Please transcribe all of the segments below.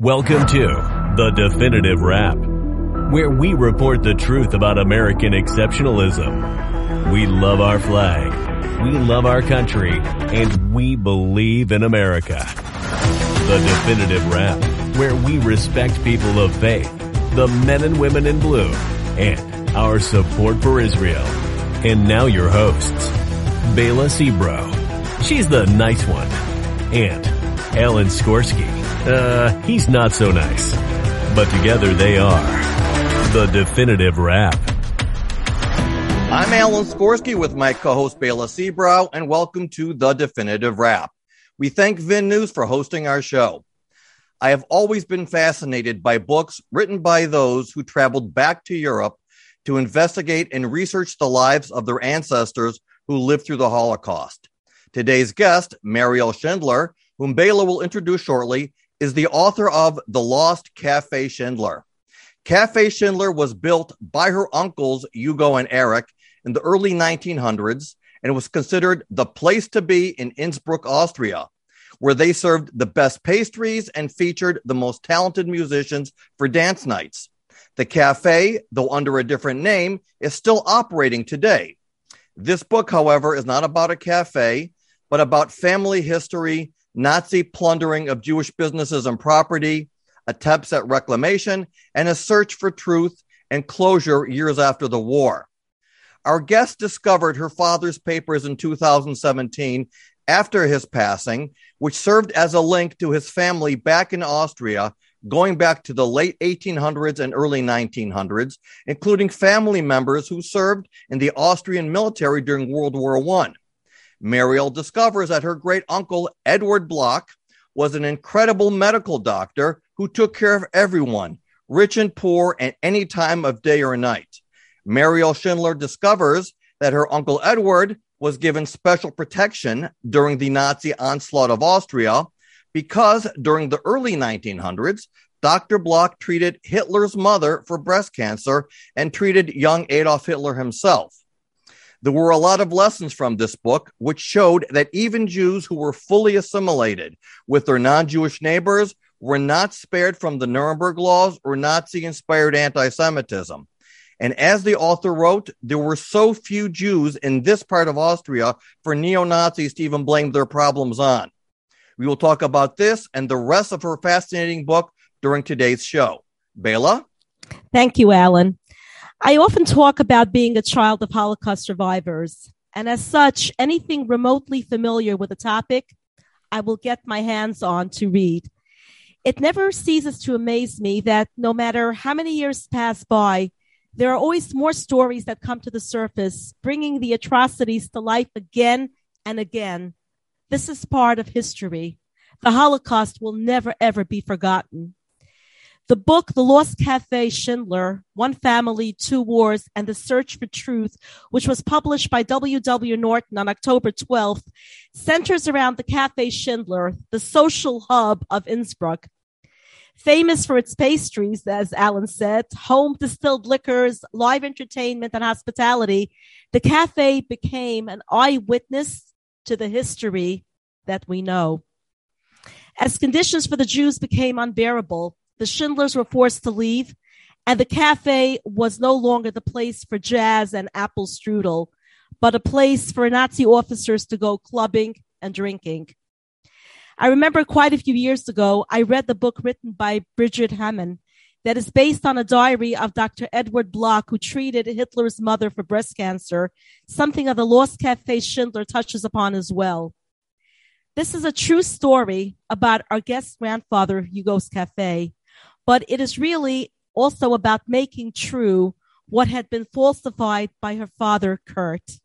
Welcome to The Definitive Wrap, where we report the truth about American exceptionalism. We love our flag, we love our country, and we believe in America. The Definitive Wrap, where we respect people of faith, the men and women in blue, and our support for Israel. And now your hosts, Bela Sebro. She's the nice one. And Alan Skorsky. Uh, he's not so nice. But together they are the definitive wrap. I'm Alan Skorsky with my co-host Bela Sebrow, and welcome to the definitive wrap. We thank Vin News for hosting our show. I have always been fascinated by books written by those who traveled back to Europe to investigate and research the lives of their ancestors who lived through the Holocaust. Today's guest, Meriel Schindler, whom Bela will introduce shortly, is the author of The Lost Cafe Schindler. Cafe Schindler was built by her uncles, Hugo and Eric, in the early 1900s and was considered the place to be in Innsbruck, Austria, where they served the best pastries and featured the most talented musicians for dance nights. The cafe, though under a different name, is still operating today. This book, however, is not about a cafe, but about family history Nazi plundering of Jewish businesses and property, attempts at reclamation, and a search for truth and closure years after the war. Our guest discovered her father's papers in 2017 after his passing, which served as a link to his family back in Austria, going back to the late 1800s and early 1900s, including family members who served in the Austrian military during World War I. Meriel discovers that her great uncle, Edward Bloch, was an incredible medical doctor who took care of everyone, rich and poor, at any time of day or night. Meriel Schindler discovers that her uncle Edward was given special protection during the Nazi onslaught of Austria because during the early 1900s, Dr. Bloch treated Hitler's mother for breast cancer and treated young Adolf Hitler himself. There were a lot of lessons from this book, which showed that even Jews who were fully assimilated with their non Jewish neighbors were not spared from the Nuremberg laws or Nazi inspired anti Semitism. And as the author wrote, there were so few Jews in this part of Austria for neo Nazis to even blame their problems on. We will talk about this and the rest of her fascinating book during today's show. Bela? Thank you, Alan. I often talk about being a child of Holocaust survivors. And as such, anything remotely familiar with the topic, I will get my hands on to read. It never ceases to amaze me that no matter how many years pass by, there are always more stories that come to the surface, bringing the atrocities to life again and again. This is part of history. The Holocaust will never, ever be forgotten. The book, The Lost Cafe Schindler, One Family, Two Wars, and the Search for Truth, which was published by W.W. Norton on October 12th, centers around the Cafe Schindler, the social hub of Innsbruck. Famous for its pastries, as Alan said, home distilled liquors, live entertainment, and hospitality, the cafe became an eyewitness to the history that we know. As conditions for the Jews became unbearable, the Schindlers were forced to leave, and the cafe was no longer the place for jazz and apple strudel, but a place for Nazi officers to go clubbing and drinking. I remember quite a few years ago, I read the book written by Brigitte Hamann that is based on a diary of Dr. Edward Bloch, who treated Hitler's mother for breast cancer, something of the Lost Cafe Schindler touches upon as well. This is a true story about our guest grandfather, Hugo's Cafe, but it is really also about making true what had been falsified by her father, Kurt.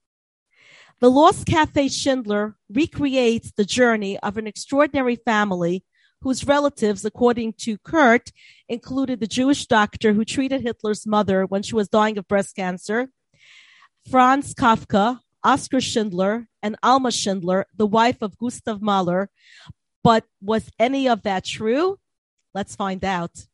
The Lost Cafe Schindler recreates the journey of an extraordinary family whose relatives, according to Kurt, included the Jewish doctor who treated Hitler's mother when she was dying of breast cancer, Franz Kafka, Oskar Schindler, and Alma Schindler, the wife of Gustav Mahler. But was any of that true? Let's find out.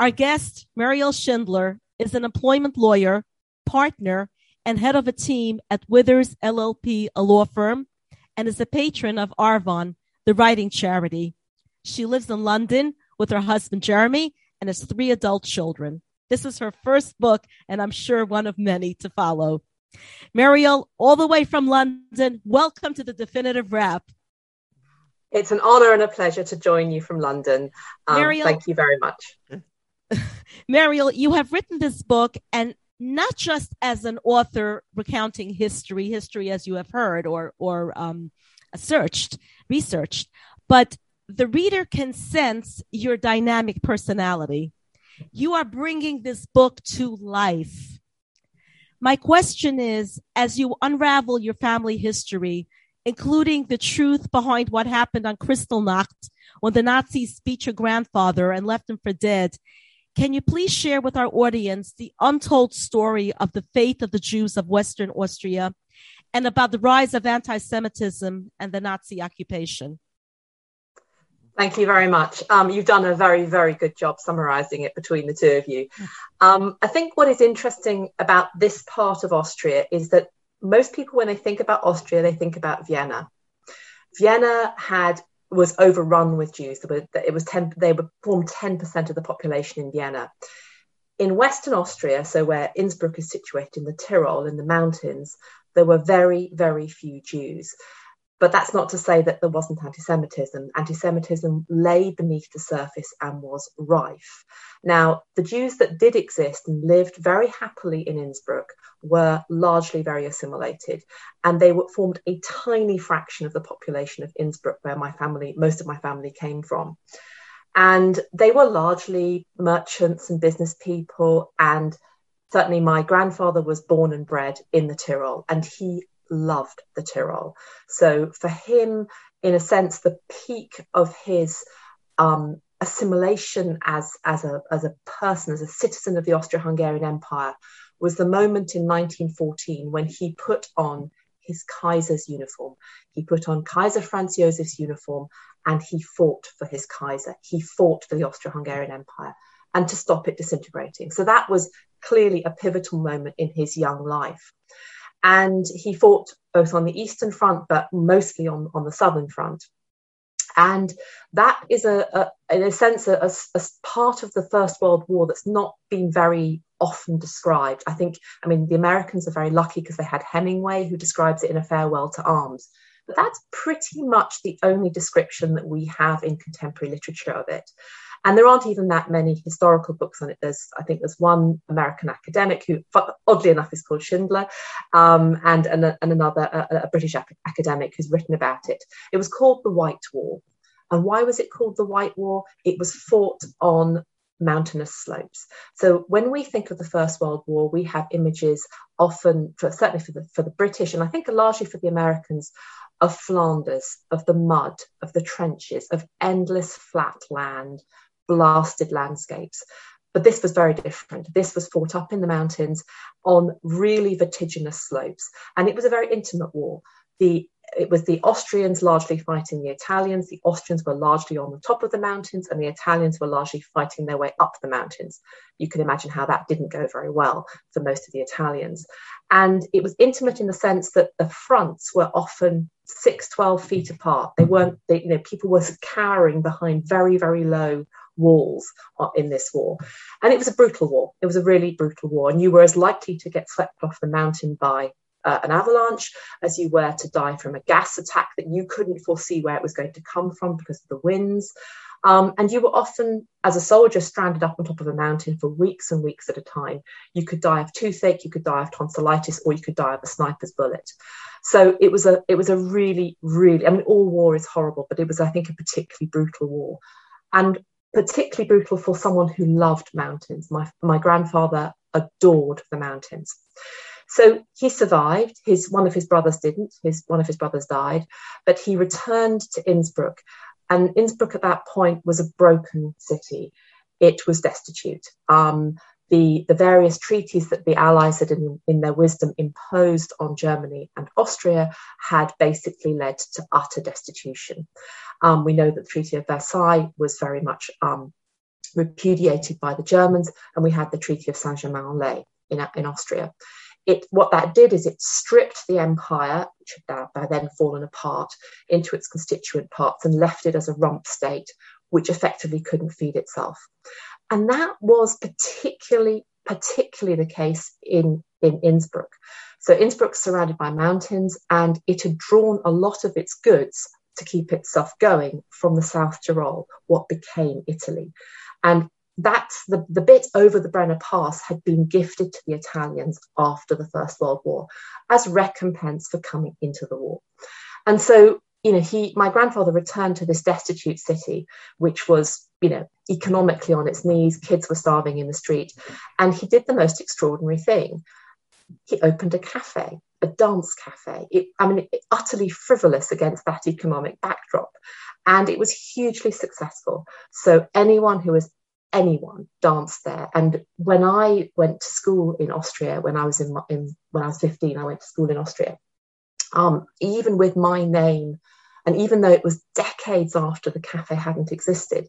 Our guest, Meriel Schindler, is an employment lawyer, partner, and head of a team at Withers LLP, a law firm, and is a patron of Arvon, the writing charity. She lives in London with her husband Jeremy and his three adult children. This is her first book, and I'm sure one of many to follow. Meriel, all the way from London, welcome to the Definitive Wrap. It's an honor and a pleasure to join you from London. Um, Meriel, thank you very much. Meriel, you have written this book, and not just as an author recounting history, history as you have heard or or um, searched, researched, but the reader can sense your dynamic personality. You are bringing this book to life. My question is as you unravel your family history, including the truth behind what happened on Kristallnacht when the Nazis beat your grandfather and left him for dead, can you please share with our audience the untold story of the faith of the Jews of Western Austria and about the rise of anti Semitism and the Nazi occupation? Thank you very much. Um, you've done a very, very good job summarizing it between the two of you. Um, I think what is interesting about this part of Austria is that most people, when they think about Austria, they think about Vienna. Vienna had was overrun with Jews. It was 10, they were formed 10% of the population in Vienna. In Western Austria, so where Innsbruck is situated in the Tyrol, in the mountains, there were very, very few Jews. But that's not to say that there wasn't anti Semitism. Anti Semitism lay beneath the surface and was rife. Now, the Jews that did exist and lived very happily in Innsbruck were largely very assimilated, and they were, formed a tiny fraction of the population of Innsbruck, where my family, most of my family came from. And they were largely merchants and business people. And certainly my grandfather was born and bred in the Tyrol, and he loved the Tyrol. So for him, in a sense, the peak of his um, assimilation as, as, a, as a person, as a citizen of the Austro-Hungarian Empire, was the moment in 1914 when he put on his Kaiser's uniform. He put on Kaiser Franz Josef's uniform and he fought for his Kaiser. He fought for the Austro-Hungarian Empire and to stop it disintegrating. So that was clearly a pivotal moment in his young life. And he fought both on the Eastern Front, but mostly on, on the Southern Front. And that is a, a in a sense, a, a, part of the First World War that's not been very often described. I think, I mean, the Americans are very lucky because they had Hemingway who describes it in A Farewell to Arms. But that's pretty much the only description that we have in contemporary literature of it. And there aren't even that many historical books on it. There's, I think, there's one American academic who, oddly enough, is called Schindler, um, and, and, and, another, a, a British academic who's written about it. It was called the White War. And why was it called the White War? It was fought on mountainous slopes. So when we think of the First World War, we have images often, for, certainly for the, for the British, and I think largely for the Americans, of Flanders, of the mud, of the trenches, of endless flat land, blasted landscapes. But this was very different. This was fought up in the mountains on really vertiginous slopes. And it was a very intimate war. The it was the Austrians largely fighting the Italians. The Austrians were largely on the top of the mountains, and the Italians were largely fighting their way up the mountains. You can imagine how that didn't go very well for most of the Italians. And it was intimate in the sense that the fronts were often six, 12 feet apart. They weren't, they, you know, people were cowering behind very, very low walls in this war. And it was a brutal war. It was a really brutal war. And you were as likely to get swept off the mountain by uh, an avalanche as you were to die from a gas attack that you couldn't foresee where it was going to come from because of the winds. Um, and you were often, as a soldier, stranded up on top of a mountain for weeks and weeks at a time. You could die of toothache, you could die of tonsillitis, or you could die of a sniper's bullet. So it was a it was a really really I mean all war is horrible, but it was I think a particularly brutal war. And particularly brutal for someone who loved mountains. My, my grandfather adored the mountains. So he survived. His one of his brothers didn't. His one of his brothers died, but he returned to Innsbruck, and Innsbruck at that point was a broken city. It was destitute. Um, the, the various treaties that the Allies had, in, in their wisdom, imposed on Germany and Austria had basically led to utter destitution. Um, we know that the Treaty of Versailles was very much um, repudiated by the Germans, and we had the Treaty of Saint Germain en Laye in, in Austria. It, what that did is it stripped the empire, which had by then fallen apart, into its constituent parts and left it as a rump state which effectively couldn't feed itself. And that was particularly, particularly the case in, in Innsbruck. So Innsbruck's surrounded by mountains and it had drawn a lot of its goods to keep itself going from the South Tyrol, what became Italy. And that's the, the bit over the Brenner Pass had been gifted to the Italians after the First World War as recompense for coming into the war. And so, you know, he, my grandfather returned to this destitute city, which was, you know, economically on its knees, kids were starving in the street. And he did the most extraordinary thing. He opened a cafe, a dance cafe. It, I mean, it, utterly frivolous against that economic backdrop. And it was hugely successful. So anyone who was anyone danced there. And when I went to school in Austria, when I was in, in when I was 15, I went to school in Austria. Um, even with my name, and even though it was decades after the cafe hadn't existed,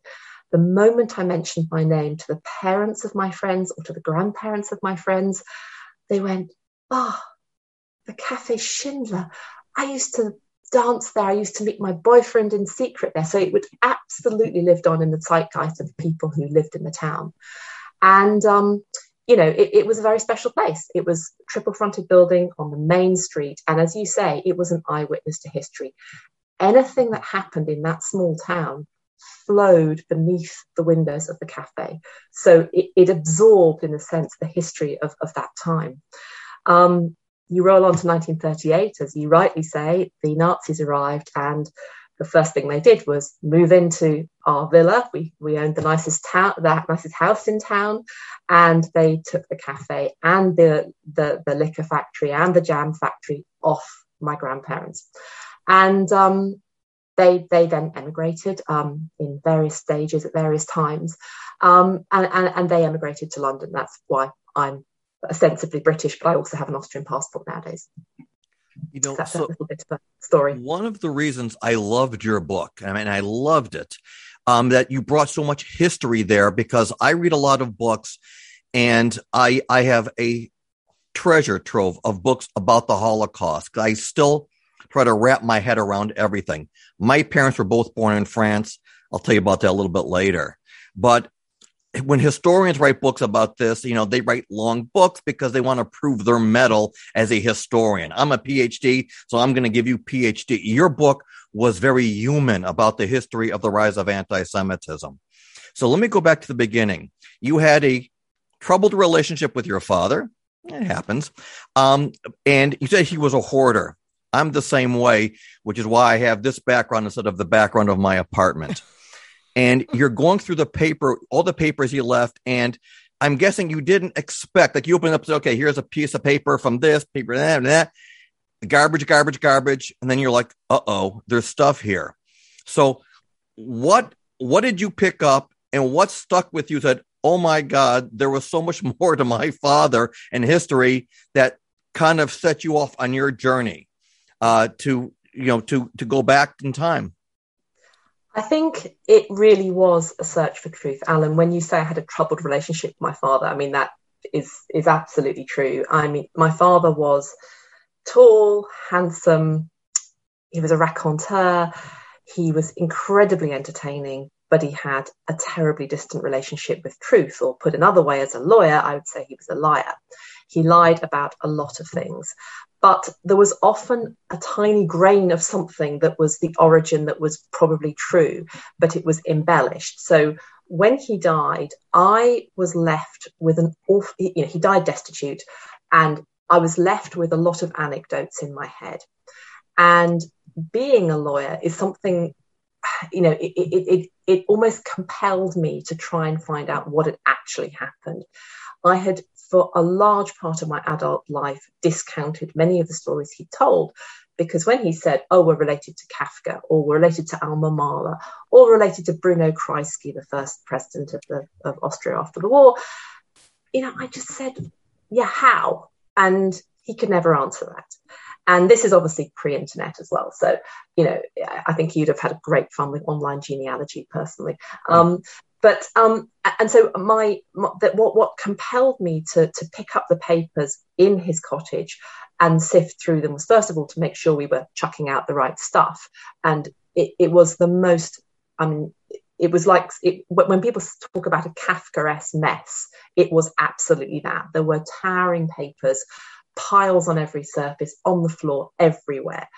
the moment I mentioned my name to the parents of my friends or to the grandparents of my friends, they went, "Ah, oh, the Cafe Schindler. I used to dance there. I used to meet my boyfriend in secret there. So it would absolutely lived on in the zeitgeist of the people who lived in the town. And, um, you know, it, it was a very special place. It was a triple fronted building on the main street. And as you say, it was an eyewitness to history. Anything that happened in that small town flowed beneath the windows of the cafe. So it, it absorbed, in a sense, the history of, of that time. Um, you roll on to 1938, as you rightly say, the Nazis arrived, and the first thing they did was move into our villa. We, we owned the nicest town, the nicest house in town, and they took the cafe and the, the, the liquor factory and the jam factory off my grandparents. And um, they, they then emigrated um, in various stages at various times, um, and, and, and they emigrated to London. That's why I'm ostensibly British, but I also have an Austrian passport nowadays. You know, that's so a little bit of a story. One of the reasons I loved your book, I mean, I loved it, um, that you brought so much history there because I read a lot of books and I, I have a treasure trove of books about the Holocaust. I still try to wrap my head around everything. My parents were both born in France. I'll tell you about that a little bit later. But when historians write books about this, you know, they write long books because they want to prove their mettle as a historian. I'm a PhD, so I'm going to give you PhD. Your book was very human about the history of the rise of anti-Semitism. So let me go back to the beginning. You had a troubled relationship with your father. It happens. Um, and you said he was a hoarder. I'm the same way, which is why I have this background instead of the background of my apartment and you're going through the paper, all the papers you left, and I'm guessing you didn't expect, like you open up, okay, here's a piece of paper from this paper, that, and that, garbage, garbage, garbage, and then you're like, uh oh, there's stuff here. So, what what did you pick up, and what stuck with you? That oh my God, there was so much more to my father and history that kind of set you off on your journey uh, to you know to to go back in time. I think it really was a search for truth, Alan. When you say I had a troubled relationship with my father, I mean that is is absolutely true. I mean, my father was tall, handsome. He was a raconteur. He was incredibly entertaining, but he had a terribly distant relationship with truth. Or put another way, as a lawyer, I would say he was a liar. He lied about a lot of things but there was often a tiny grain of something that was the origin that was probably true, but it was embellished. So when he died, I was left with an awful, you know, he died destitute, and I was left with a lot of anecdotes in my head. And being a lawyer is something, you know, it, it, it, it almost compelled me to try and find out what had actually happened. I had for a large part of my adult life, discounted many of the stories he told. Because when he said, oh, we're related to Kafka, or we're related to Alma Mahler, or related to Bruno Kreisky, the first president of, the, of Austria after the war, you know, I just said, yeah, how? And he could never answer that. And this is obviously pre internet as well. So, you know, I think you'd have had a great fun with online genealogy personally. Um, but um, and so my, my that what what compelled me to to pick up the papers in his cottage and sift through them was first of all to make sure we were chucking out the right stuff and it, it was the most i mean it was like it, when people talk about a Kafkaesque mess, it was absolutely that. There were towering papers, piles on every surface, on the floor, everywhere.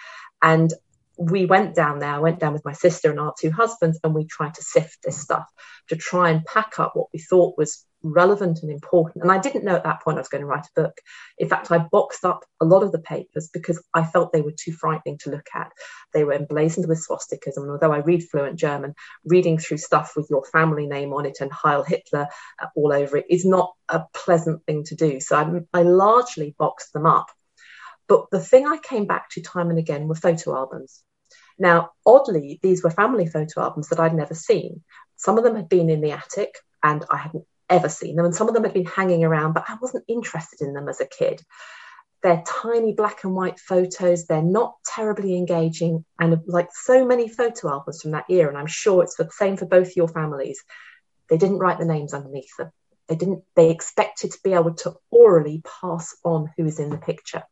And we went down there, I went down with my sister and our two husbands, and we tried to sift this stuff to try and pack up what we thought was relevant and important. And I didn't know at that point I was going to write a book. In fact, I boxed up a lot of the papers because I felt they were too frightening to look at. They were emblazoned with swastikas. And although I read fluent German, reading through stuff with your family name on it and Heil Hitler uh, all over it is not a pleasant thing to do. So I, I largely boxed them up. But the thing I came back to time and again were photo albums. Now, oddly, these were family photo albums that I'd never seen. Some of them had been in the attic and I hadn't ever seen them, and some of them had been hanging around, but I wasn't interested in them as a kid. They're tiny black and white photos, they're not terribly engaging, and like so many photo albums from that year, and I'm sure it's the same for both your families, they didn't write the names underneath them. They didn't, they expected to be able to orally pass on who was in the picture.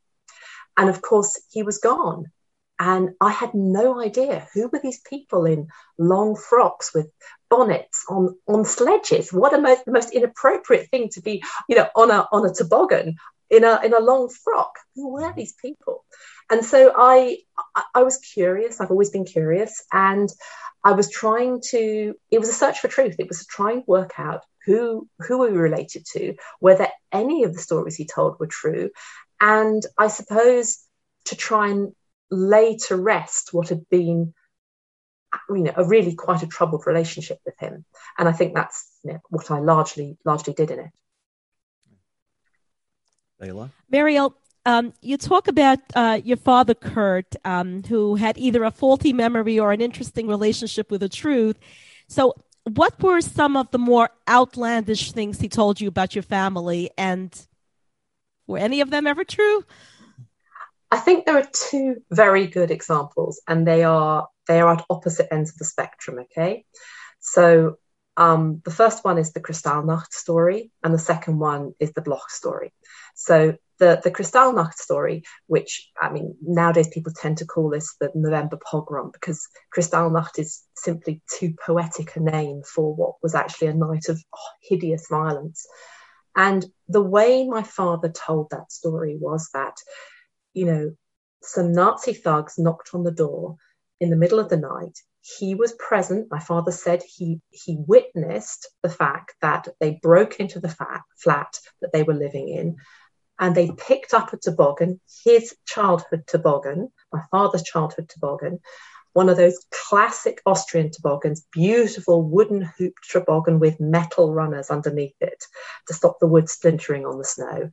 And of course, he was gone. And I had no idea who were these people in long frocks with bonnets on, on sledges. What a most, the most inappropriate thing to be, you know, on a on a toboggan in a in a long frock. Who were these people? And so I I was curious. I've always been curious, and I was trying to. It was a search for truth. It was trying to work out who who we related to, whether any of the stories he told were true, and I suppose to try and lay to rest what had been you know a really quite a troubled relationship with him and i think that's you know, what i largely largely did in it Bela? Meriel, um, you talk about uh, your father Kurt, um, who had either a faulty memory or an interesting relationship with the truth. So, what were some of the more outlandish things he told you about your family, and were any of them ever true? I think there are two very good examples, and they are they are at opposite ends of the spectrum. Okay, so um, the first one is the Kristallnacht story, and the second one is the Bloch story. So the the Kristallnacht story, which I mean nowadays people tend to call this the November pogrom because Kristallnacht is simply too poetic a name for what was actually a night of hideous violence. And the way my father told that story was that, you know, some Nazi thugs knocked on the door in the middle of the night. He was present. My father said he he witnessed the fact that they broke into the flat that they were living in, and they picked up a toboggan, his childhood toboggan, my father's childhood toboggan, one of those classic Austrian toboggans, beautiful wooden hooped toboggan with metal runners underneath it to stop the wood splintering on the snow.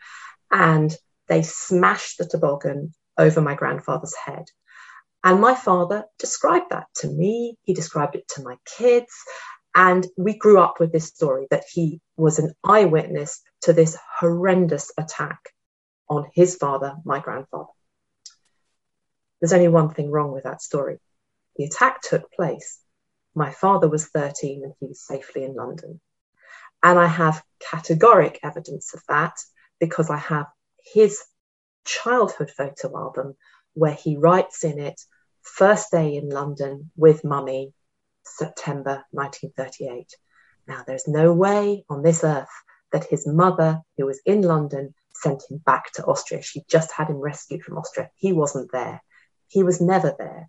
And they smashed the toboggan over my grandfather's head. And my father described that to me. He described it to my kids. And we grew up with this story that he was an eyewitness to this horrendous attack on his father, my grandfather. There's only one thing wrong with that story. The attack took place. My father was 13 and he was safely in London. And I have categoric evidence of that because I have his childhood photo album where he writes in it, first day in London with mummy, September 1938. Now, there's no way on this earth that his mother, who was in London, sent him back to Austria. She just had him rescued from Austria. He wasn't there. He was never there.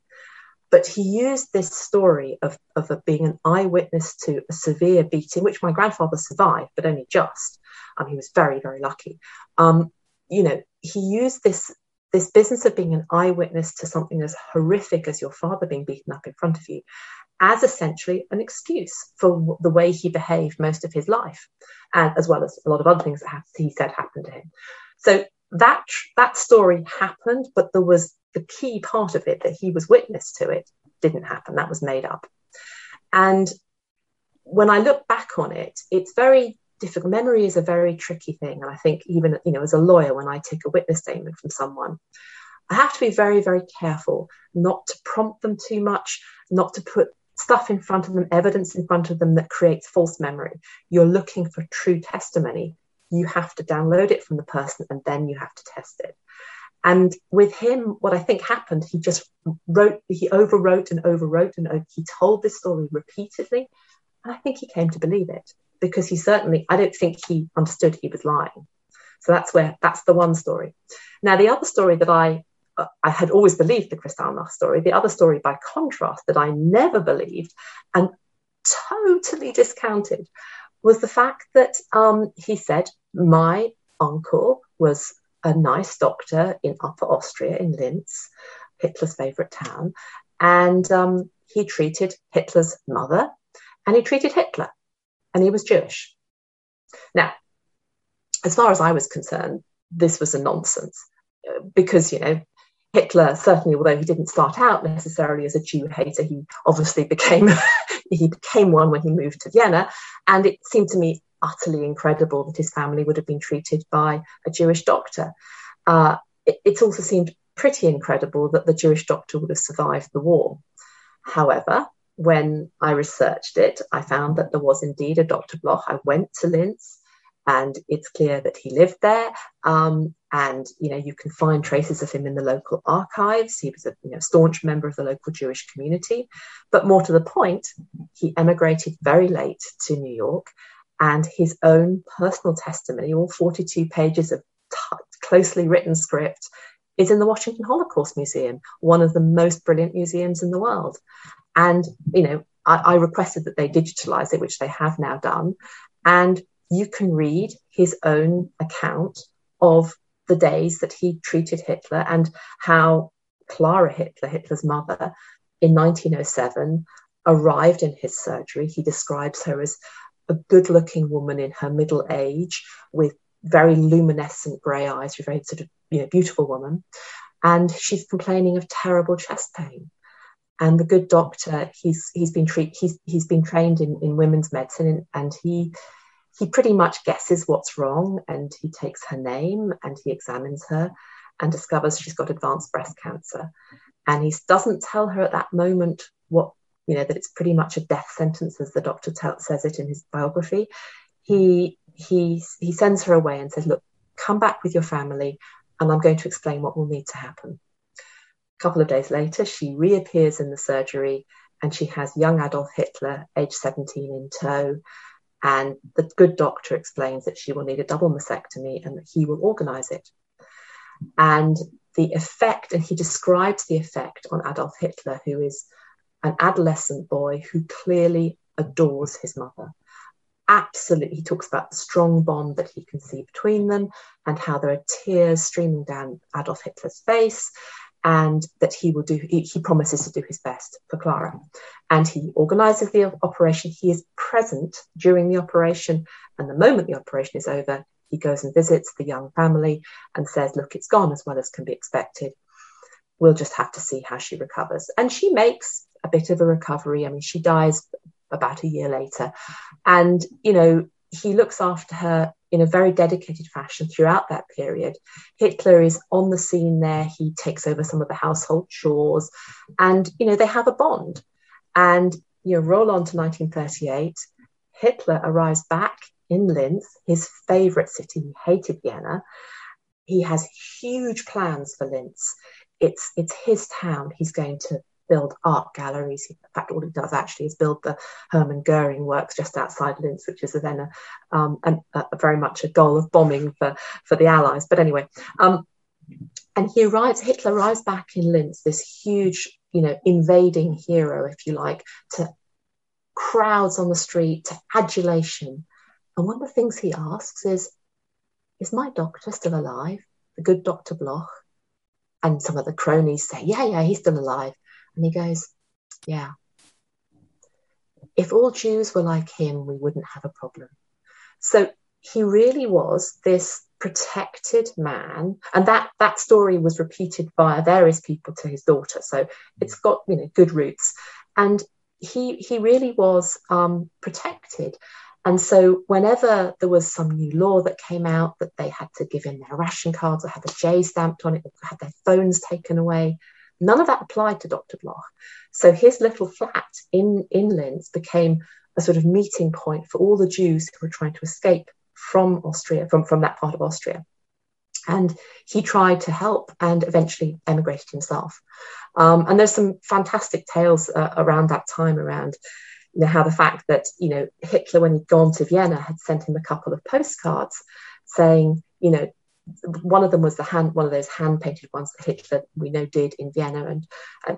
But he used this story of, of being an eyewitness to a severe beating, which my grandfather survived, but only just. Um, he was very, very lucky. Um, you know, he used this this business of being an eyewitness to something as horrific as your father being beaten up in front of you as essentially an excuse for the way he behaved most of his life, and as well as a lot of other things that he said happened to him. So that that story happened, but there was the key part of it that he was witness to it didn't happen. That was made up. And when I look back on it, it's very difficult. Memory is a very tricky thing. And I think even, you know, as a lawyer, when I take a witness statement from someone, I have to be very, very careful not to prompt them too much, not to put stuff in front of them, evidence in front of them that creates false memory. You're looking for true testimony. You have to download it from the person and then you have to test it. And with him, what I think happened, he just wrote, he overwrote and overwrote, and he told this story repeatedly And I think he came to believe it because he certainly, I don't think he understood he was lying. So that's where, that's the one story. Now, the other story that I, uh, I had always believed the Kristallnacht story, the other story by contrast that I never believed and totally discounted was the fact that um, he said, My uncle was a nice doctor in Upper Austria, in Linz, Hitler's favorite town, and um, he treated Hitler's mother and he treated Hitler, and he was Jewish. Now, as far as I was concerned, this was a nonsense because, you know, Hitler certainly, although he didn't start out necessarily as a Jew hater, he obviously became he became one when he moved to Vienna, and it seemed to me utterly incredible that his family would have been treated by a Jewish doctor. Uh, it, it also seemed pretty incredible that the Jewish doctor would have survived the war. However, when I researched it, I found that there was indeed a Dr. Bloch. I went to Linz and it's clear that he lived there. Um, and you know, you can find traces of him in the local archives. He was a you know, staunch member of the local Jewish community. But more to the point, he emigrated very late to New York, and his own personal testimony, all 42 pages of t- closely written script, is in the Washington Holocaust Museum, one of the most brilliant museums in the world. And you know, I, I requested that they digitalize it, which they have now done. And you can read his own account of the days that he treated Hitler and how Clara Hitler, Hitler's mother, in 1907 arrived in his surgery. He describes her as a good looking woman in her middle age with very luminescent grey eyes, a very sort of you know, beautiful woman. And she's complaining of terrible chest pain. And the good doctor, he's he's been treat, he's he's been trained in, in women's medicine and he he pretty much guesses what's wrong and he takes her name and he examines her and discovers she's got advanced breast cancer. And he doesn't tell her at that moment what, you know, that it's pretty much a death sentence, as the doctor tell, says it in his biography. He, he, he sends her away and says, Look, come back with your family and I'm going to explain what will need to happen. A couple of days later, she reappears in the surgery and she has young Adolf Hitler, age 17, in tow and the good doctor explains that she will need a double mastectomy and that he will organize it. And the effect, and he describes the effect on Adolf Hitler, who is an adolescent boy who clearly adores his mother. Absolutely, he talks about the strong bond that he can see between them and how there are tears streaming down Adolf Hitler's face, and that he will do he, promises to do his best for clara. And he organizes the operation. He is present during the operation. And the moment the operation is over he goes and visits the young family and says look it's gone as well as can be expected. We'll just have to see how she recovers. And she makes a bit of a recovery i mean she dies about a year later and you know he looks after her in a very dedicated fashion throughout that period. Hitler is on the scene there. He takes over some of the household chores and, you know, they have a bond. And, you know, roll on to 1938. Hitler arrives back in Linz, his favorite city. He hated Vienna. He has huge plans for Linz. It's, it's his town. He's going to build art galleries. In fact, all he does actually is build the Hermann Goering works just outside Linz, which is then a, um, a, very much a goal of bombing for, for the Allies. But anyway, um, and he arrives, Hitler arrives back in Linz, this huge, you know, invading hero, if you like, to crowds on the street, to adulation. And one of the things he asks is, is my doctor still alive? The good Dr. Bloch? And some of the cronies say, yeah, yeah, he's still alive. And he goes, Yeah. If all Jews were like him, we wouldn't have a problem. So he really was this protected man and that that story was repeated by various people to his daughter so it's got you know good roots and he he really was um, protected and so whenever there was some new law that came out that they had to give in their ration cards or have a j stamped on it had their phones taken away None of that applied to Dr. Bloch. So his little flat in, in Linz became a sort of meeting point for all the Jews who were trying to escape from Austria, from, from that part of Austria. And he tried to help and eventually emigrated himself. Um, and there's some fantastic tales uh, around that time around, you know, how the fact that, you know, Hitler, when he'd gone to Vienna, had sent him a couple of postcards saying, you know, one of them was the hand, one of those hand painted ones that Hitler we know did in Vienna, and, and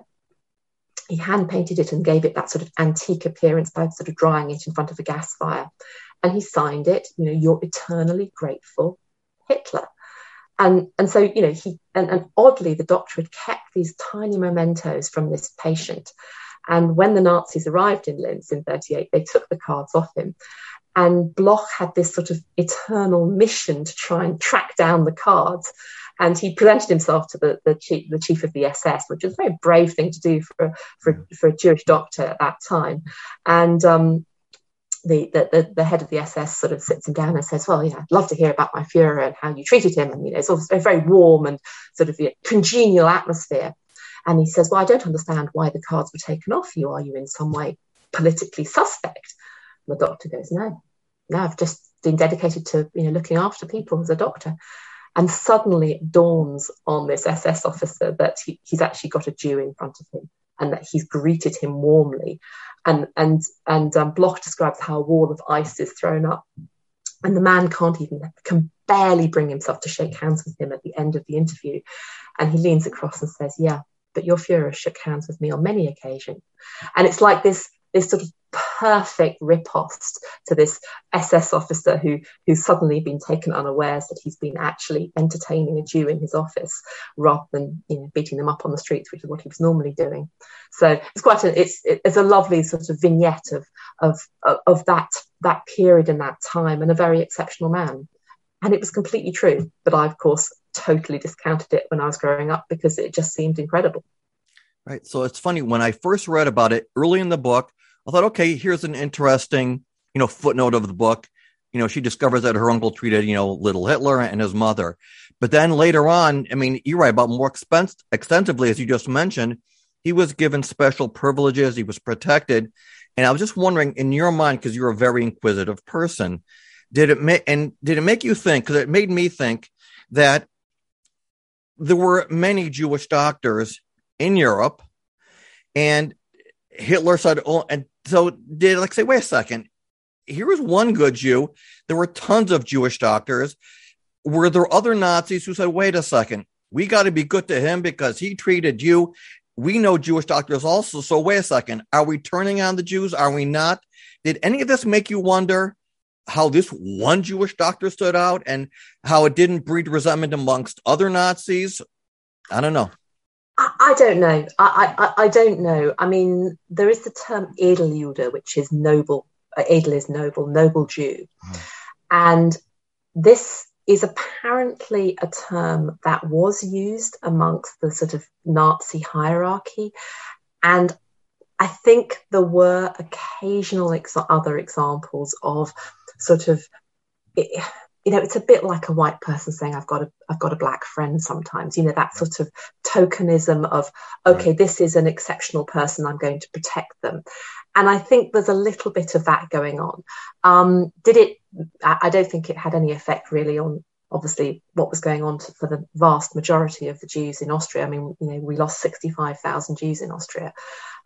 he hand painted it and gave it that sort of antique appearance by sort of drying it in front of a gas fire, and he signed it. You know, you're eternally grateful, Hitler. And, and so, you know, he, and, and oddly, the doctor had kept these tiny mementos from this patient. And when the Nazis arrived in Linz in 38, they took the cards off him. And Bloch had this sort of eternal mission to try and track down the cards. And he presented himself to the, the, chief, the chief of the SS, which was a very brave thing to do for, for, for a Jewish doctor at that time. And um, the, the, the, head of the SS sort of sits him down and says, well, you know, I'd love to hear about my Fuhrer and how you treated him. And, you know, it's a very warm and sort of you know, congenial atmosphere. And he says, well, I don't understand why the cards were taken off you. Are you in some way politically suspect? The doctor goes, no, no, I've just been dedicated to, you know, looking after people as a doctor. And suddenly it dawns on this SS officer that he, he's actually got a Jew in front of him and that he's greeted him warmly. And and and um, Bloch describes how a wall of ice is thrown up, and the man can't even can barely bring himself to shake hands with him at the end of the interview, and he leans across and says, "Yeah, but your Führer shook hands with me on many occasions," and it's like this this sort of perfect riposte to this SS officer who who's suddenly been taken unawares that he's been actually entertaining a Jew in his office rather than you know beating them up on the streets, which is what he was normally doing. So it's quite a it's it's a lovely sort of vignette of of of that that period and that time and a very exceptional man. And it was completely true, but I of course totally discounted it when I was growing up because it just seemed incredible. Right. So it's funny when I first read about it early in the book, I thought, okay, here's an interesting, you know, footnote of the book. You know, she discovers that her uncle treated, you know, little Hitler and his mother. But then later on, I mean, you're right about more expense, extensively, as you just mentioned, he was given special privileges. He was protected. And I was just wondering, in your mind, because you're a very inquisitive person, did it make and did it make you think? Because it made me think that there were many Jewish doctors in Europe, and Hitler said, "Oh, and so did like say, wait a second, here was one good Jew. There were tons of Jewish doctors. Were there other Nazis who said, wait a second, we got to be good to him because he treated you? We know Jewish doctors also. So wait a second, are we turning on the Jews? Are we not? Did any of this make you wonder how this one Jewish doctor stood out and how it didn't breed resentment amongst other Nazis? I don't know. I, don't know. I, I, I don't know. I mean, there is the term Edeljude, which is noble. Uh, Edel is noble, noble Jew, mm. and this is apparently a term that was used amongst the sort of Nazi hierarchy, and I think there were occasional ex- other examples of sort of. You know, it's a bit like a white person saying, I've got a, I've got a black friend sometimes, you know, that sort of tokenism of, okay, this is an exceptional person, I'm going to protect them. And I think there's a little bit of that going on. Um, did it, I don't think it had any effect really on obviously what was going on to, for the vast majority of the Jews in Austria. I mean, you know, we lost 65,000 Jews in Austria.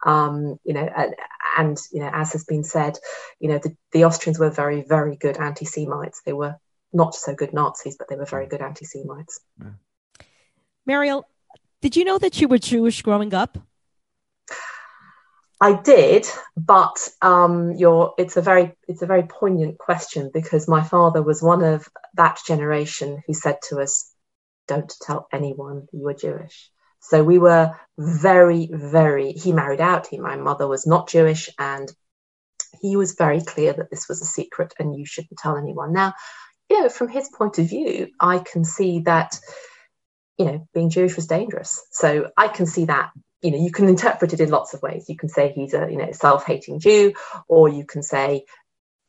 Um, you know, and, and, you know, as has been said, you know, the, the Austrians were very, very good anti-Semites. They were not so good Nazis, but they were very good anti Semites. Yeah. Meriel, did you know that you were Jewish growing up? I did, but um, it's a very it's a very poignant question because my father was one of that generation who said to us, "Don't tell anyone you are Jewish." So we were very, very. He married out. He, my mother was not Jewish, and he was very clear that this was a secret and you shouldn't tell anyone. Now, you know, from his point of view, I can see that, you know, being Jewish was dangerous. So I can see that, you know, you can interpret it in lots of ways. You can say he's a, you know, self-hating Jew, or you can say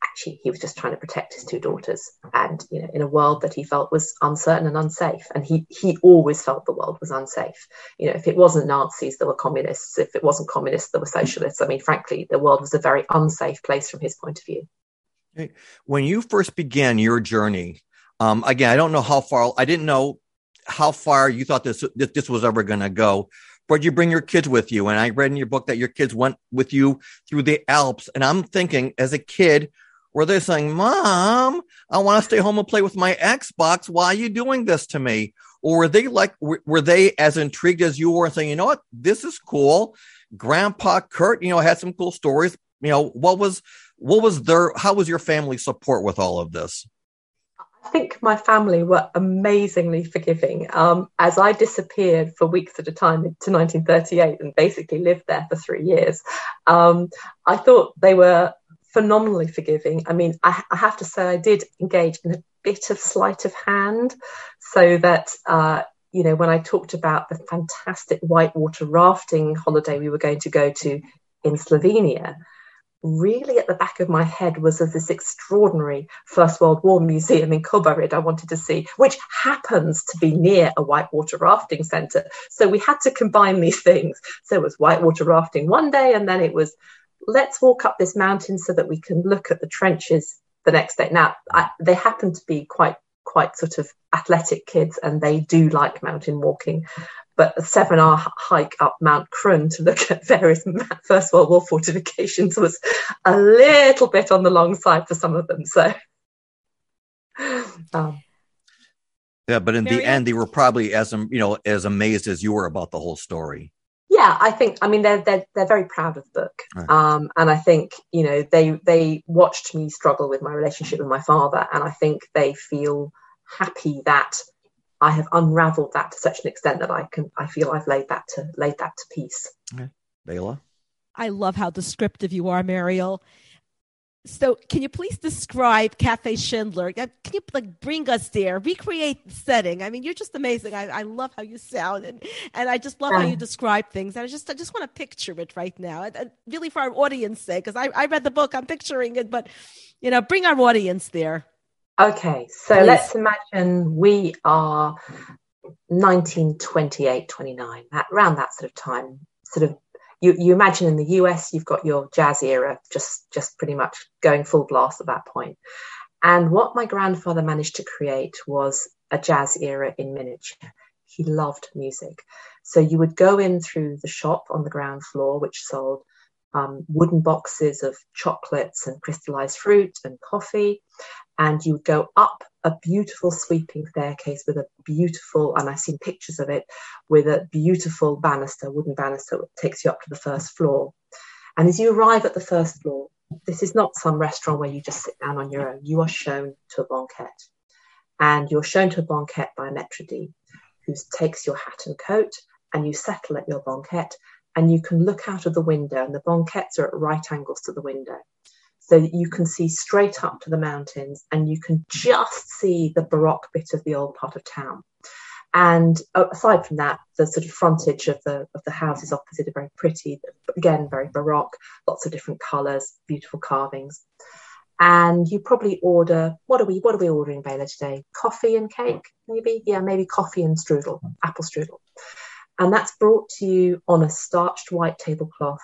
actually he was just trying to protect his two daughters. And you know in a world that he felt was uncertain and unsafe and he he always felt the world was unsafe. You know if it wasn't nazis there were communists. If it wasn't communists there were socialists. I mean frankly the world was a very unsafe place from his point of view when you first began your journey, um, again, I don't know how far, I didn't know how far you thought this, this was ever going to go. but you bring your kids with you. And I read in your book that your kids went with you through the Alps. And I'm thinking, as a kid, were they saying, Mom, I want to stay home and play with my Xbox. Why are you doing this to me? Or were they like, were, they as intrigued as you were saying, you know what, this is cool. Grandpa Kurt, you know, had some cool stories. You know, what was, what was their, how was your family support with all of this? I think my family were amazingly forgiving. Um, as I disappeared for weeks at a time to 1938 and basically lived there for three years, um, I thought they were phenomenally forgiving. I mean, I, I, have to say, I did engage in a bit of sleight of hand so that, uh, you know, when I talked about the fantastic whitewater rafting holiday we were going to go to in Slovenia, really at the back of my head was of this extraordinary First World War museum in Kobarid I wanted to see, which happens to be near a whitewater rafting centre. So we had to combine these things. So it was whitewater rafting one day, and then it was let's walk up this mountain so that we can look at the trenches the next day. Now, I, they happen to be quite quite sort of athletic kids and they do like mountain walking but a seven hour hike up Mount Krn to look at various First World War fortifications was a little bit on the long side for some of them. So, um, yeah, but in the end, they were probably as you know as amazed as you were about the whole story. Yeah, I think. I mean, they're they're they're very proud of the book, right. um, and I think you know they they watched me struggle with my relationship with my father, and I think they feel happy that I have unravelled that to such an extent that I can I feel I've laid that to laid that to peace. Okay. Bela? I love how descriptive you are, Meriel. So, can you please describe Cafe Schindler? Can you like bring us there, recreate the setting? I mean, you're just amazing. I, I love how you sound, and, and I just love how you describe things. And I just I just want to picture it right now, and, and really for our audience sake, because I, I read the book, I'm picturing it, but you know, bring our audience there. Okay, so Please. let's imagine we are 1928, 29, that, around that sort of time. Sort of, you, you imagine in the US, you've got your jazz era just, just pretty much going full blast at that point. And what my grandfather managed to create was a jazz era in miniature. He loved music. So you would go in through the shop on the ground floor, which sold um, wooden boxes of chocolates and crystallized fruit and coffee. And you would go up a beautiful sweeping staircase with a beautiful, and I've seen pictures of it, with a beautiful banister, wooden banister that takes you up to the first floor. And as you arrive at the first floor, this is not some restaurant where you just sit down on your own. You are shown to a banquette. And you're shown to a banquette by a maitre d' who takes your hat and coat and you settle at your banquette and you can look out of the window, and the banquettes are at right angles to the window. So you can see straight up to the mountains, and you can just see the Baroque bit of the old part of town. And uh, aside from that, the sort of frontage of the of the houses opposite are very pretty. Again, very Baroque, lots of different colours, beautiful carvings. And you probably order what are we what are we ordering, Bela today? Coffee and cake, maybe? Yeah, maybe coffee and strudel, apple strudel. And that's brought to you on a starched white tablecloth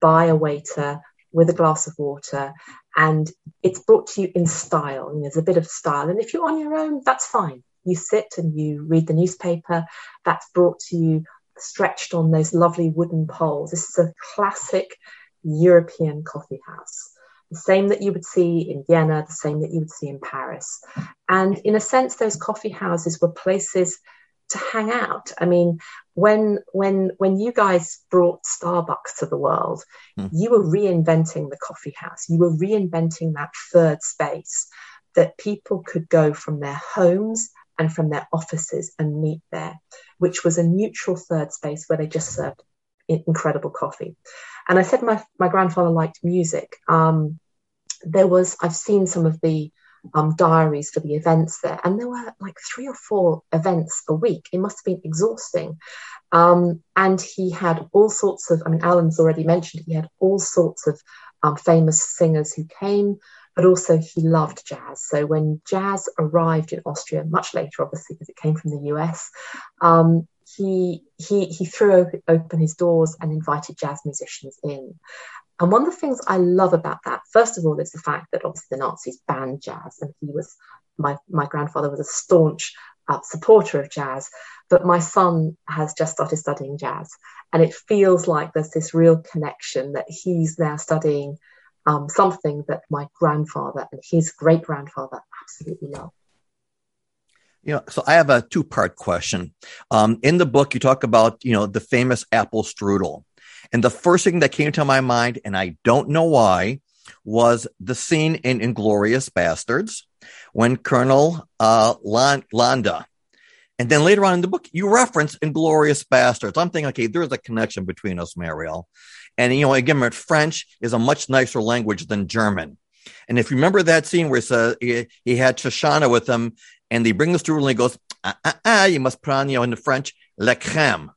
by a waiter with a glass of water. And it's brought to you in style. And there's a bit of style. And if you're on your own, that's fine. You sit and you read the newspaper. That's brought to you stretched on those lovely wooden poles. This is a classic European coffee house. The same that you would see in Vienna, the same that you would see in Paris. And in a sense, those coffee houses were places to hang out. I mean, when when when you guys brought Starbucks to the world, mm. you were reinventing the coffee house. You were reinventing that third space that people could go from their homes and from their offices and meet there, which was a neutral third space where they just served incredible coffee. And I said my my grandfather liked music. Um, there was I've seen some of the um, diaries for the events there, and there were like three or four events a week. It must have been exhausting. Um, and he had all sorts of, I mean, Alan's already mentioned, he had all sorts of um, famous singers who came, but also he loved jazz. So when jazz arrived in Austria, much later, obviously, because it came from the US, um, he, he, he threw open his doors and invited jazz musicians in. And one of the things I love about that, first of all, is the fact that obviously the Nazis banned jazz, and he was my my grandfather was a staunch uh, supporter of jazz. But my son has just started studying jazz, And it feels like there's this real connection that he's now studying um, something that my grandfather and his great grandfather absolutely loved. You know, so I have a two part question. Um, in the book, you talk about, you know, the famous apple strudel. And the first thing that came to my mind, and I don't know why, was the scene in Inglourious Basterds when Colonel uh, Landa, and then later on in the book, you reference Inglourious Basterds. I'm thinking, okay, there's a connection between us, Meriel. And, you know, again, French is a much nicer language than German. And if you remember that scene where he, said, he, he had Shosanna with him and they bring the strudel and he goes, ah, ah, ah, you must put on, you know, in the French, le crème.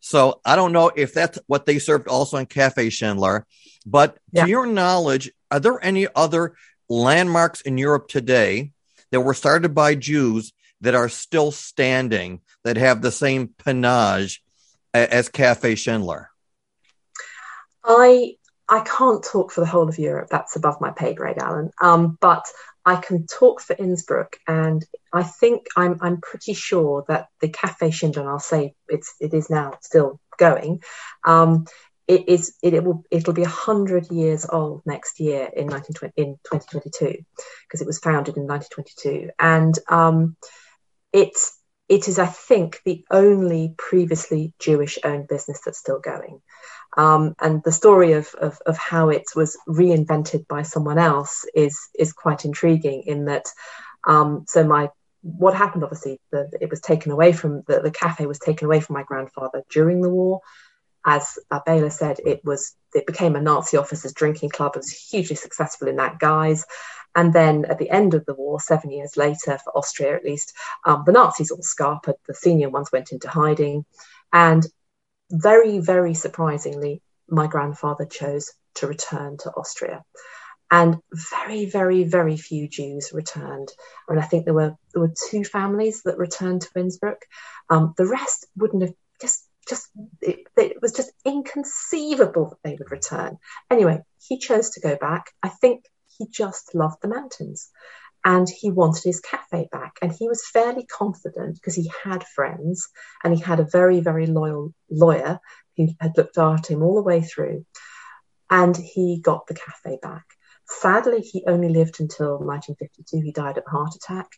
So I don't know if that's what they served also in Cafe Schindler, but yeah. to your knowledge, are there any other landmarks in Europe today that were started by Jews that are still standing that have the same panache as Cafe Schindler? I I can't talk for the whole of Europe. That's above my pay grade, Alan. Um, but I can talk for Innsbruck, and I think I'm I'm pretty sure that the Cafe Schindler, I'll say it's it is now still going. Um, it is it, it, will it'll be hundred years old next year in 1920 in 2022 because it was founded in 1922, and um, it's it is I think the only previously Jewish owned business that's still going. Um, and the story of, of, of, how it was reinvented by someone else is is quite intriguing. In that, um, so my what happened obviously the, it was taken away from the, the cafe was taken away from my grandfather during the war. As Bela said, it was it became a Nazi officers' drinking club. It was hugely successful in that guise. And then at the end of the war, seven years later, for Austria at least, um, the Nazis all scarpered. The senior ones went into hiding. And very, very surprisingly, my grandfather chose to return to Austria. And very, very, very few Jews returned. And I think there were there were two families that returned to Innsbruck. Um, the rest wouldn't have just just it, it, was just inconceivable that they would return. Anyway, he chose to go back. I think he just loved the mountains and he wanted his cafe back. And he was fairly confident because he had friends and he had a very, very loyal lawyer who had looked after him all the way through. And he got the cafe back. Sadly, he only lived until 1952. He died of a heart attack.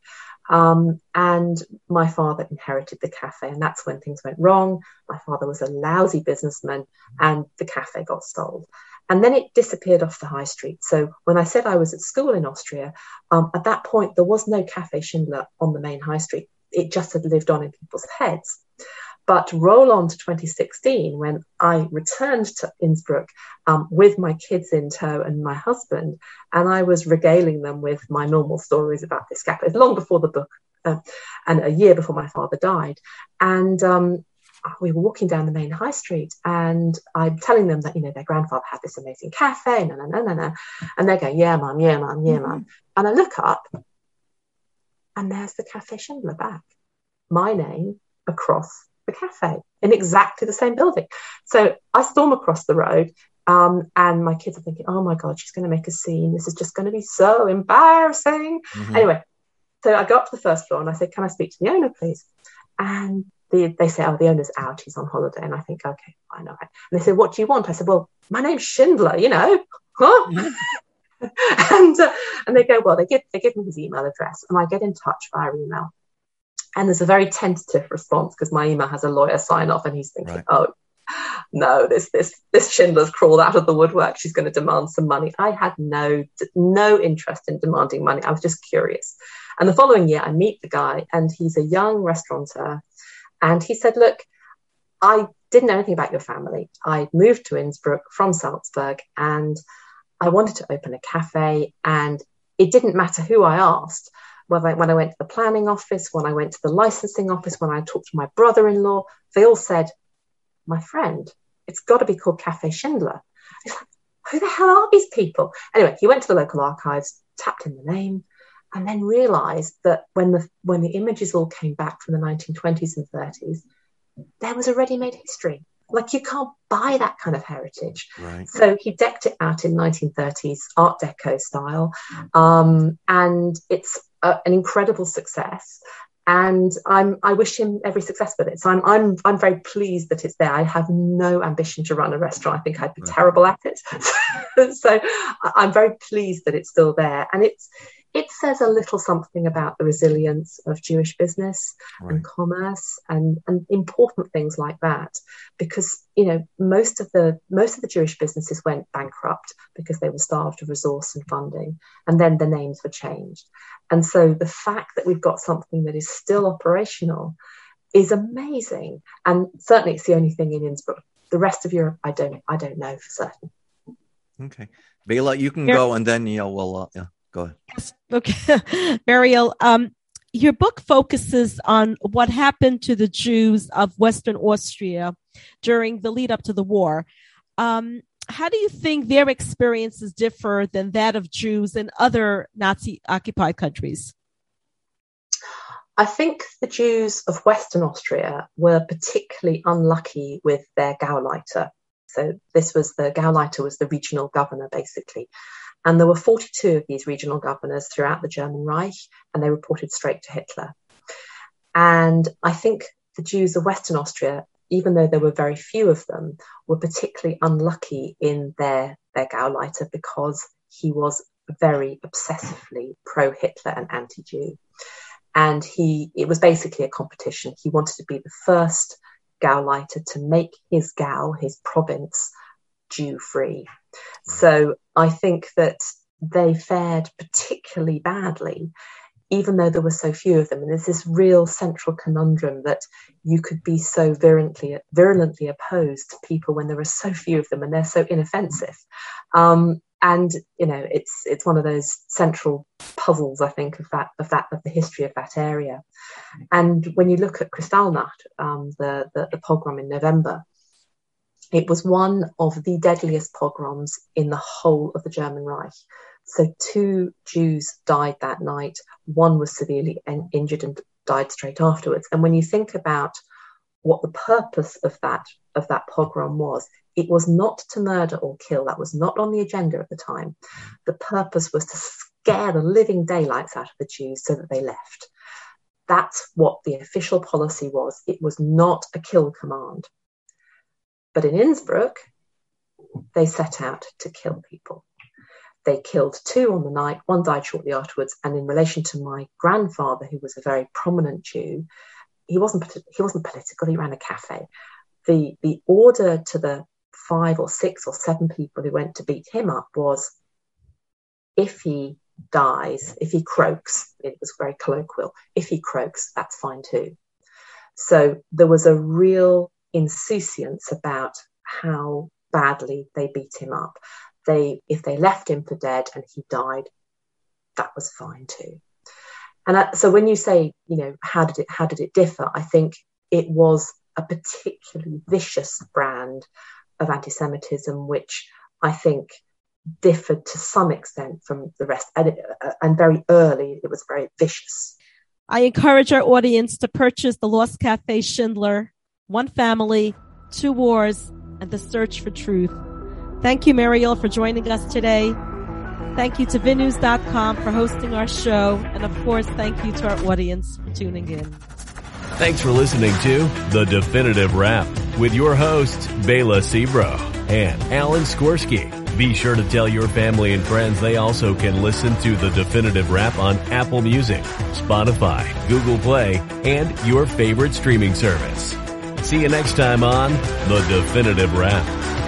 Um, and my father inherited the cafe, and that's when things went wrong. My father was a lousy businessman, and the cafe got sold. And then it disappeared off the high street. So when I said I was at school in Austria, um, at that point, there was no Cafe Schindler on the main high street. It just had lived on in people's heads. But roll on to 2016 when I returned to Innsbruck um, with my kids in tow and my husband, and I was regaling them with my normal stories about this cafe. Long before the book uh, and a year before my father died. And um, we were walking down the main high street and I'm telling them that, you know, their grandfather had this amazing cafe, no, no, no, no, no. And they're going, yeah, mum, yeah, mum, yeah, mum. Mm-hmm. And I look up and there's the Cafe Schindler back. My name across the cafe in exactly the same building. So I storm across the road um, and my kids are thinking, oh my God, she's going to make a scene. This is just going to be so embarrassing. Mm-hmm. Anyway, so I go up to the first floor and I say, can I speak to the owner, please? And the, they say, oh, the owner's out, he's on holiday. And I think, okay, I know. And they say, what do you want? I said, well, my name's Schindler, you know. Huh? And uh, and they go, well, they give they give me his email address, and I get in touch via email. And there's a very tentative response because my email has a lawyer sign off, and he's thinking, right. oh, no, this this this Schindler's crawled out of the woodwork. She's going to demand some money. I had no no interest in demanding money. I was just curious. And the following year, I meet the guy, and he's a young restaurateur and he said, Look, I didn't know anything about your family. I moved to Innsbruck from Salzburg and I wanted to open a cafe. And it didn't matter who I asked. whether when I went to the planning office, when I went to the licensing office, when I talked to my brother in law, they all said, My friend, it's got to be called Cafe Schindler. Like, who the hell are these people? Anyway, he went to the local archives, tapped in the name, and then realized that when the when the images all came back from the 1920s and 30s there was a ready-made history like you can't buy that kind of heritage right. so he decked it out in 1930s art deco style um, and it's a, an incredible success and I'm I wish him every success with it. So I'm I'm I'm very pleased that it's there. I have no ambition to run a restaurant. I think I'd be terrible at it. so I'm very pleased that it's still there, and it's it says a little something about the resilience of Jewish business right. and commerce and, and important things like that. Because, you know, most of the most of the Jewish businesses went bankrupt because they were starved of resource and funding, and then the names were changed. And so the fact that we've got something that is still operational is amazing. And certainly it's the only thing in Innsbruck. The rest of Europe, I don't I don't know for certain. Okay. Bela, you can go and then you know we'll uh, yeah. Go ahead. Yes. Okay. Meriel, um, your book focuses on what happened to the Jews of Western Austria during the lead up to the war. Um, how do you think their experiences differ than that of Jews in other Nazi occupied countries? I think the Jews of Western Austria were particularly unlucky with their Gauleiter. So this was the Gauleiter was the regional governor basically, and there were 42 of these regional governors throughout the German Reich, and they reported straight to Hitler. And I think the Jews of Western Austria, even though there were very few of them, were particularly unlucky in their, their Gauleiter because he was very obsessively pro Hitler and anti Jew. And he, it was basically a competition. He wanted to be the first Gauleiter to make his Gau, his province, Jew free. So I think that they fared particularly badly, even though there were so few of them. And there's this real central conundrum that you could be so virulently, virulently opposed to people when there are so few of them and they're so inoffensive. Um, and you know, it's it's one of those central puzzles, I think, of that of that of the history of that area. And when you look at Kristallnacht, um, the, the the pogrom in November, it was one of the deadliest pogroms in the whole of the German Reich. So two Jews died that night. One was severely injured and died straight afterwards. And when you think about what the purpose of that of that pogrom was, it was not to murder or kill. That was not on the agenda at the time. The purpose was to scare the living daylights out of the Jews so that they left. That's what the official policy was. It was not a kill command. But in Innsbruck, they set out to kill people. They killed two on the night, one died shortly afterwards. And in relation to my grandfather, who was a very prominent Jew, he wasn't he wasn't political. He ran a cafe. The the order to the five or six or seven people who went to beat him up was, if he dies, if he croaks, it was very colloquial. If he croaks, that's fine too. So there was a real insouciance about how badly they beat him up. They, if they left him for dead and he died, that was fine too. And so when you say, you know, how did it, how did it differ? I think it was a particularly vicious brand of anti-Semitism, which I think differed to some extent from the rest. And, uh, and very early, it was very vicious. I encourage our audience to purchase the Lost Cafe Schindler one family, two wars, and the search for truth. Thank you, Meriel, for joining us today. Thank you to vinnews.com for hosting our show. And of course, thank you to our audience for tuning in. Thanks for listening to The Definitive Wrap with your hosts, Bela Sebro and Alan Skorsky. Be sure to tell your family and friends they also can listen to The Definitive Wrap on Apple Music, Spotify, Google Play, and your favorite streaming service. See you next time on The Definitive Wrap.